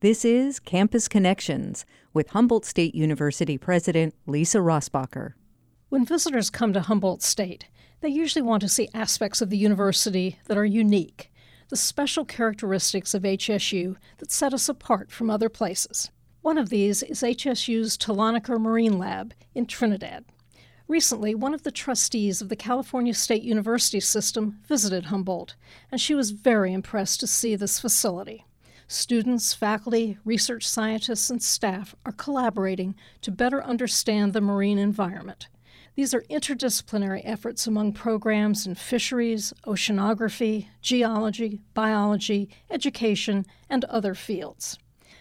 This is Campus Connections with Humboldt State University President Lisa Rossbacher. When visitors come to Humboldt State, they usually want to see aspects of the university that are unique, the special characteristics of HSU that set us apart from other places. One of these is HSU's Telonicher Marine Lab in Trinidad. Recently, one of the trustees of the California State University system visited Humboldt, and she was very impressed to see this facility. Students, faculty, research scientists, and staff are collaborating to better understand the marine environment. These are interdisciplinary efforts among programs in fisheries, oceanography, geology, biology, education, and other fields.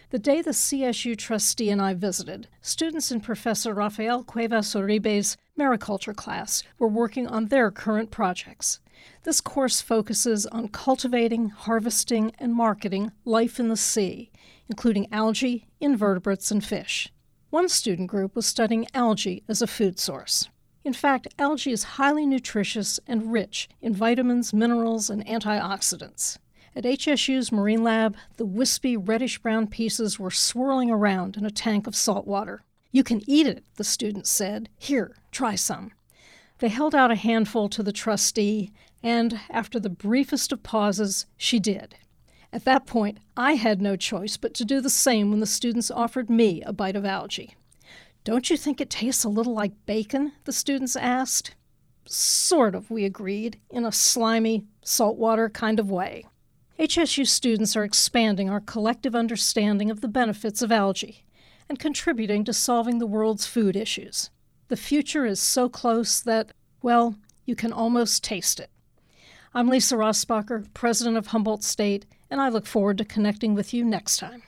The day the CSU trustee and I visited, students in Professor Rafael Cuevas Uribe's mariculture class were working on their current projects. This course focuses on cultivating, harvesting, and marketing life in the sea, including algae, invertebrates, and fish. One student group was studying algae as a food source. In fact, algae is highly nutritious and rich in vitamins, minerals, and antioxidants. At HSU's Marine Lab, the wispy reddish brown pieces were swirling around in a tank of salt water. You can eat it, the student said. Here, try some. They held out a handful to the trustee, and after the briefest of pauses, she did. At that point, I had no choice but to do the same when the students offered me a bite of algae. Don't you think it tastes a little like bacon? the students asked. Sort of, we agreed, in a slimy, saltwater kind of way. HSU students are expanding our collective understanding of the benefits of algae and contributing to solving the world's food issues. The future is so close that, well, you can almost taste it. I'm Lisa Rossbacher, president of Humboldt State, and I look forward to connecting with you next time.